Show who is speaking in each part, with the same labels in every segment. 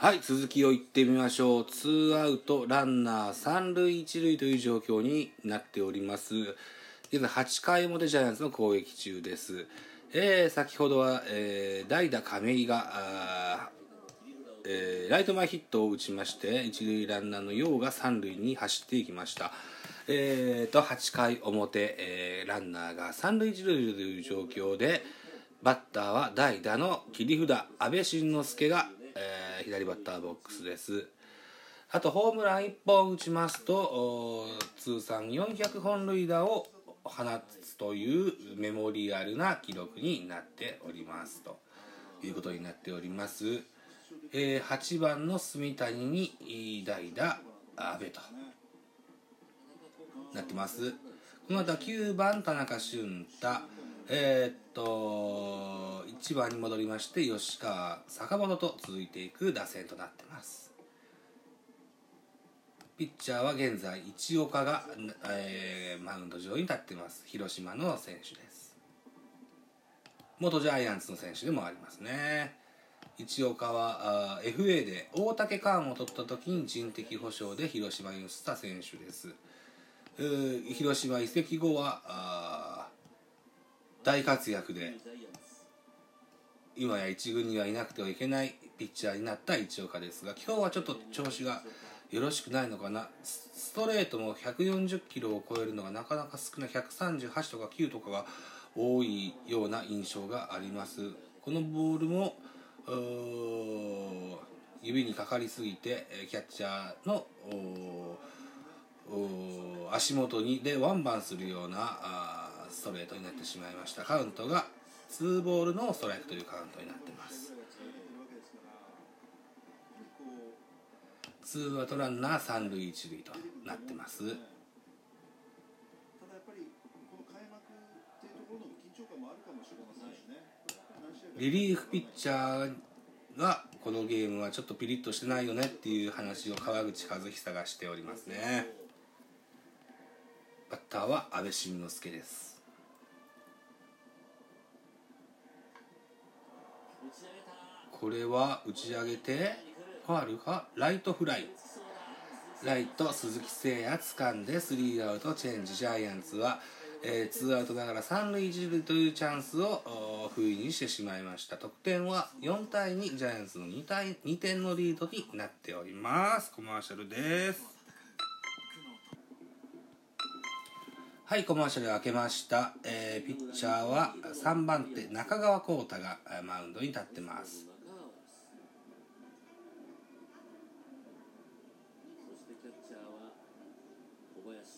Speaker 1: はい続きを言ってみましょう。ツーアウトランナー三塁一塁という状況になっております。現在8回表ジャイアンツの攻撃中です。えー、先ほどは、えー、代打亀井があえー、ライト前ヒットを打ちまして一塁ランナーの陽が三塁に走っていきました。えーと8回表、えー、ランナーが三塁一塁という状況でバッターは代打の切り札阿部慎之助が、えー、左バッターボックスです。あとホームラン1本打ちますと通算400本塁打を放つというメモリアルな記録になっておりますということになっております、えー、8番の住谷に代打阿部となってます。この後は9番田中俊太。えー、っと1番に戻りまして吉川坂本と続いていく打線となってます。ピッチャーは現在市岡が、えー、マウンド上に立ってます。広島の選手です。元ジャイアンツの選手でもありますね。市岡はあ FA で大竹勘を取った時に人的保障で広島に移った選手です。広島移籍後は大活躍で今や一軍にはいなくてはいけないピッチャーになった市岡ですが今日はちょっと調子がよろしくないのかな。ストレートも140キロを超えるのがなかなか少ない。138とか9とかが多いような印象があります。このボールも指にかかりすぎてキャッチャーの足元にでワンバンするようなストレートになってしまいました。カウントが2ボールのストライクというカウントになってます。ツーアウトランナー三塁一塁となってます。リリーフピッチャーがこのゲームはちょっとピリッとしてないよねっていう話を川口和久がしておりますね。バッターは阿部慎之助ですこれは打ち上げてファールかライトフライ。ライト鈴木誠也掴んでスリーアウトチェンジ。ジャイアンツは、えー、ツーアウトながら三塁一塁というチャンスを封印してしまいました。得点は4対2ジャイアンツの 2, 対2点のリードになっております。コマーシャルです。はいコマーシャル開けました、えー、ピッチャーは3番手中川幸太がマウンドに立ってます。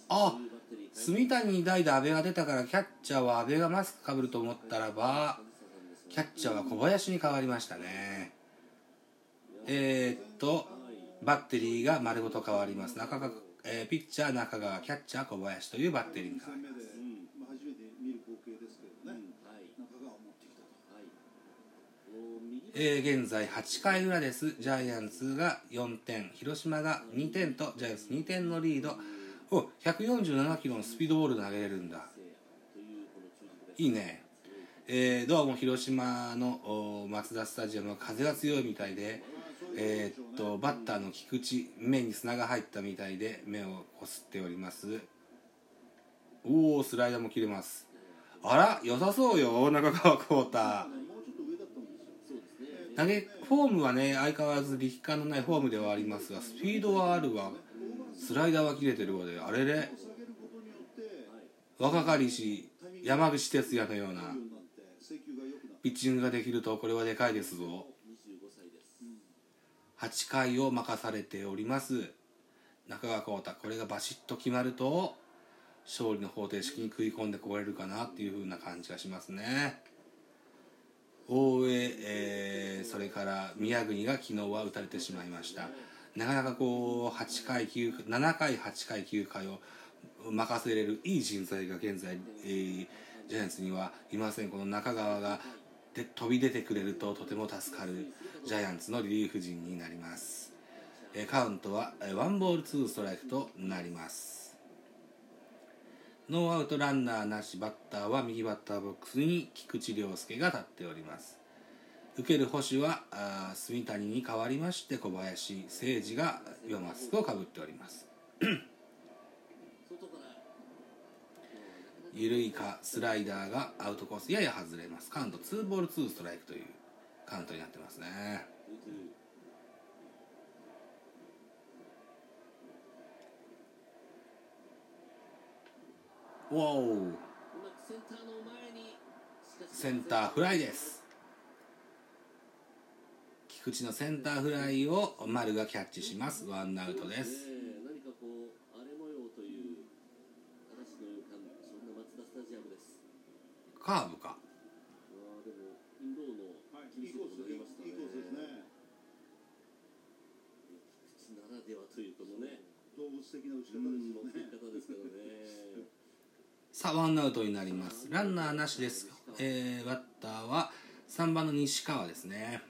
Speaker 1: あ住谷に代打阿部が出たからキャッチャーは阿部がマスクかぶると思ったらばキャッチャーは小林に変わりましたね。えー、っとバッテリーが丸ごと変わります。中川えー、ピッチャー中川キャッチャー小林というバッテリーに変わります。えー、現在8回裏です。ジャイアンツが4点広島が2点とジャイアンツ2点のリードお147キロのスピードボール投げれるんだ。いいね、えー、どうも広島のマツダスタジアムは風が強いみたいでえー、っとバッターの菊池目に砂が入ったみたいで目をこすっております。おおスライダーも切れます。あら良さそうよ中川浩太。投げフォームはね相変わらず力感のないフォームではありますがスピードはあるわ。スライダーは切れてるわであれれ若かりし山口哲也のようなピッチングができるとこれはでかいですぞ。8回を任されております。中川幸太これがバシッと決まると勝利の方程式に食い込んでこれるかなっていう風な感じがしますね。大江、えー、それから宮國が昨日は打たれてしまいました。なかなかこう8回9 7回8回9回を任せれるいい人材が現在、えー、ジャイアンツにはいません。この中川がで飛び出てくれるととても助かるジャイアンツのリリーフ陣になります、えカウントはワンボールツーストライクとなります。ノーアウトランナーなしバッターは右バッターボックスに菊池涼介が立っております。受ける捕手は炭谷に代わりまして小林誠司が今マスクをかぶっております。緩いかスライダーがアウトコースやや外れます。カウント2ボール2ストライクというカウントになってますね。わお。センターフライです菊池のセンターフライを丸がキャッチします。ワンアウトです。
Speaker 2: 何かこう荒れ模様という嵐の予感そんなマツダスタジアムです。
Speaker 1: カーブか。さあワンアウトになります。ランナーなしです、えー、バッターは3番の西川ですね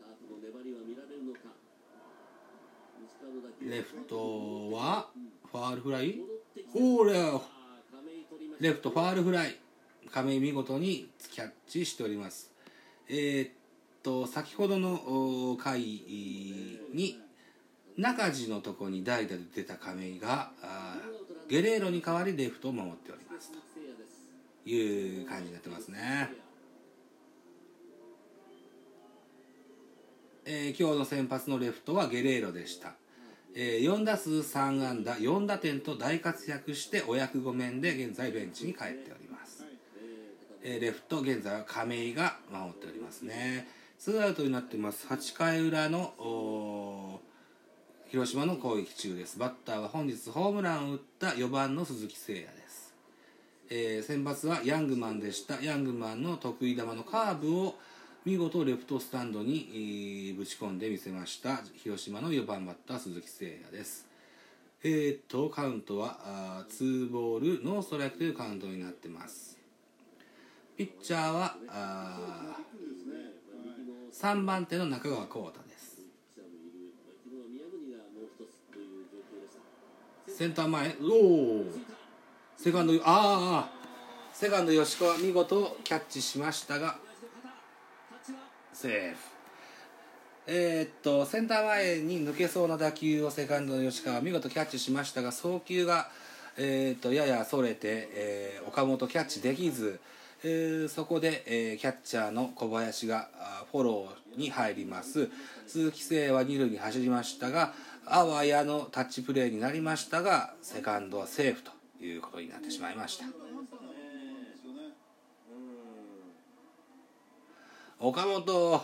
Speaker 2: カープの粘りは見られるのか西川の打球
Speaker 1: レフトはファールフライ？
Speaker 2: 戻ってきて
Speaker 1: おーれ
Speaker 2: あー亀井取りました
Speaker 1: レフトファールフライ。亀井見事にキャッチしております。えーっと先ほどの回に中地のとこに代打で出た亀井があゲレーロに代わりレフトを守っております。
Speaker 2: 鈴木誠也です
Speaker 1: という感じになってますね、えー今日の先発のレフトはゲレーロでした、えー4打数3安打4打点と大活躍してお役御免で現在ベンチに帰っております、えーレフト現在は亀井が守っておりますね。ツーアウトになってます。8回裏の広島の攻撃中です。バッターは本日ホームランを打った4番の鈴木誠也です。えー先発はヤングマンでした。ヤングマンの得意球のカーブを見事レフトスタンドに、えーぶち込んでみせました広島の4番バッター鈴木誠也です。えーっとカウントはあー2ボールノーストライクというカウントになってます。ピッチャーはあー3番手の中川幸太です。センター前おおセカンドああセカンド吉川見事キャッチしましたがセーフ。えーっとセンター前に抜けそうな打球をセカンドの吉川見事キャッチしましたが送球が、えーっとややそれて、えー岡本キャッチできず、えーそこで、えーキャッチャーの小林がフォローに入ります。鈴木誠也は二塁に走りましたがあわやのタッチプレーになりましたがセカンドはセーフということになってしまいました
Speaker 3: ですよね。
Speaker 1: 岡本。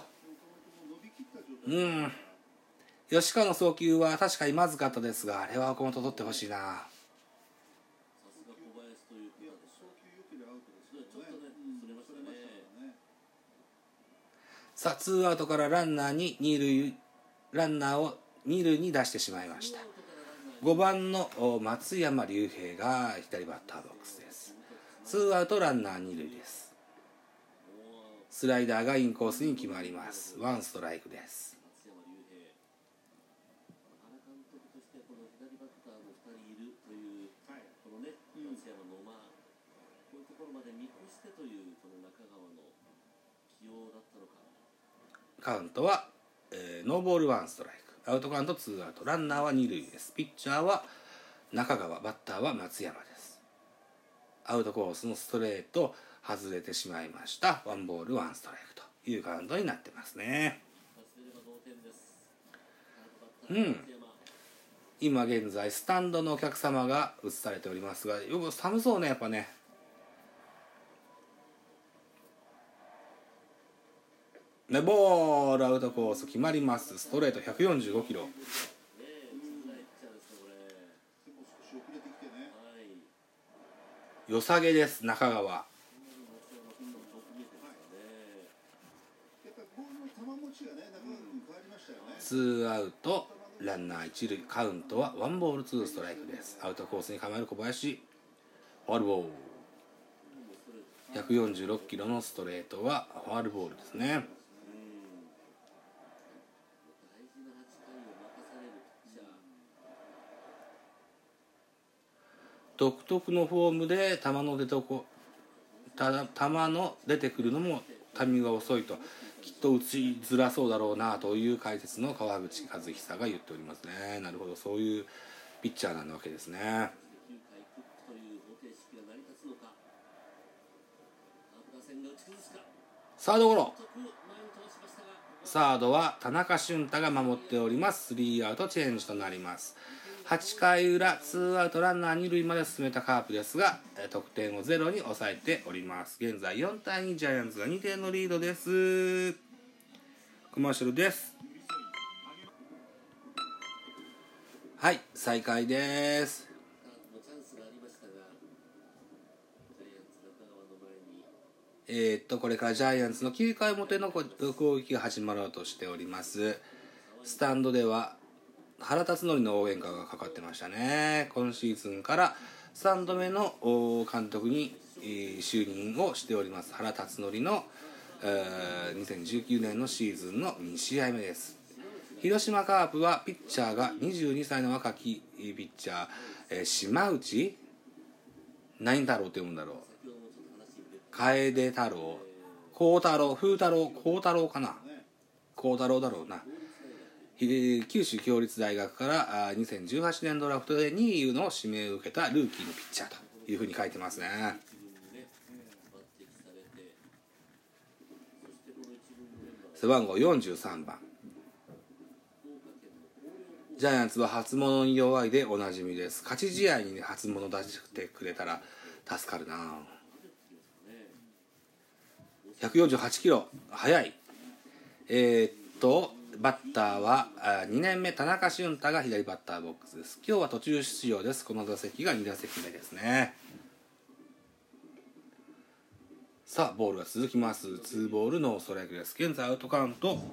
Speaker 1: うん吉川の送球は確かにまずかったですがあれは岡本取ってほしいな
Speaker 2: さ。
Speaker 1: あツーアウトからランナーに二塁ランナーを二塁に出してしまいました5番の松山竜平が左バッターボックスですツーアウトランナー二塁ですスライダーがインコースに決まります。ワンストライクです。カウントは、えーノーボールワンストライクアウトカウントツーアウトランナーは二塁です。ピッチャーは中川バッターは松山です。アウトコースのストレート。外れてしまいました。ワンボールワンストライクというカウントになってますね。うん。今現在スタンドのお客様が映されておりますがよく寒そうねやっぱね。でボールアウトコース決まります。ストレート145キロ。
Speaker 2: ねえ打ちづらい
Speaker 1: ツーアウトランナー一塁カウントはワンボールツーストライクです。アウトコースに構える小林。ファール。ボール146キロのストレートはファールボールですね。
Speaker 2: ー
Speaker 1: 独特のフォームで球の出とこた球の出てくるのもタイミングが遅いと。きっと打ちづらそうだろうなという解説の川口和久が言っておりますね。なるほどそういうピッチャーなわけですね。サードゴロ。サードは田中俊太が守っております。スリーアウトチェンジとなります。8回裏ツーアウトランナー二塁まで進めたカープですがえー得点をゼロに抑えております。現在4対2ジャイアンツが2点のリードです。コマーシャルです。はい再開です。えーっとこれからジャイアンツの9回表の攻撃が始まろうとしております。スタンドでは原辰徳の応援歌がかかってましたね。今シーズンから3度目の監督に、就任をしております。原辰徳の、2019年のシーズンの2試合目です。広島カープはピッチャーが22歳の若きピッチャー、島内何太郎って読むんだろう。楓太郎幸太郎風太郎幸太郎かな。幸太郎だろうな。九州共立大学から2018年ドラフトで2位の指名を受けたルーキーのピッチャーというふうに書いてますね。背番号43番。ジャイアンツは初物に弱いでおなじみです。勝ち試合に、ね、初物出してくれたら助かるな。148キロ速い。えーっとバッターは2年目田中俊太が左バッターボックスです。今日は途中出場です。この打席が2打席目ですね。さあボールが続きます。ツーボールのストライクです。現在アウトカウント。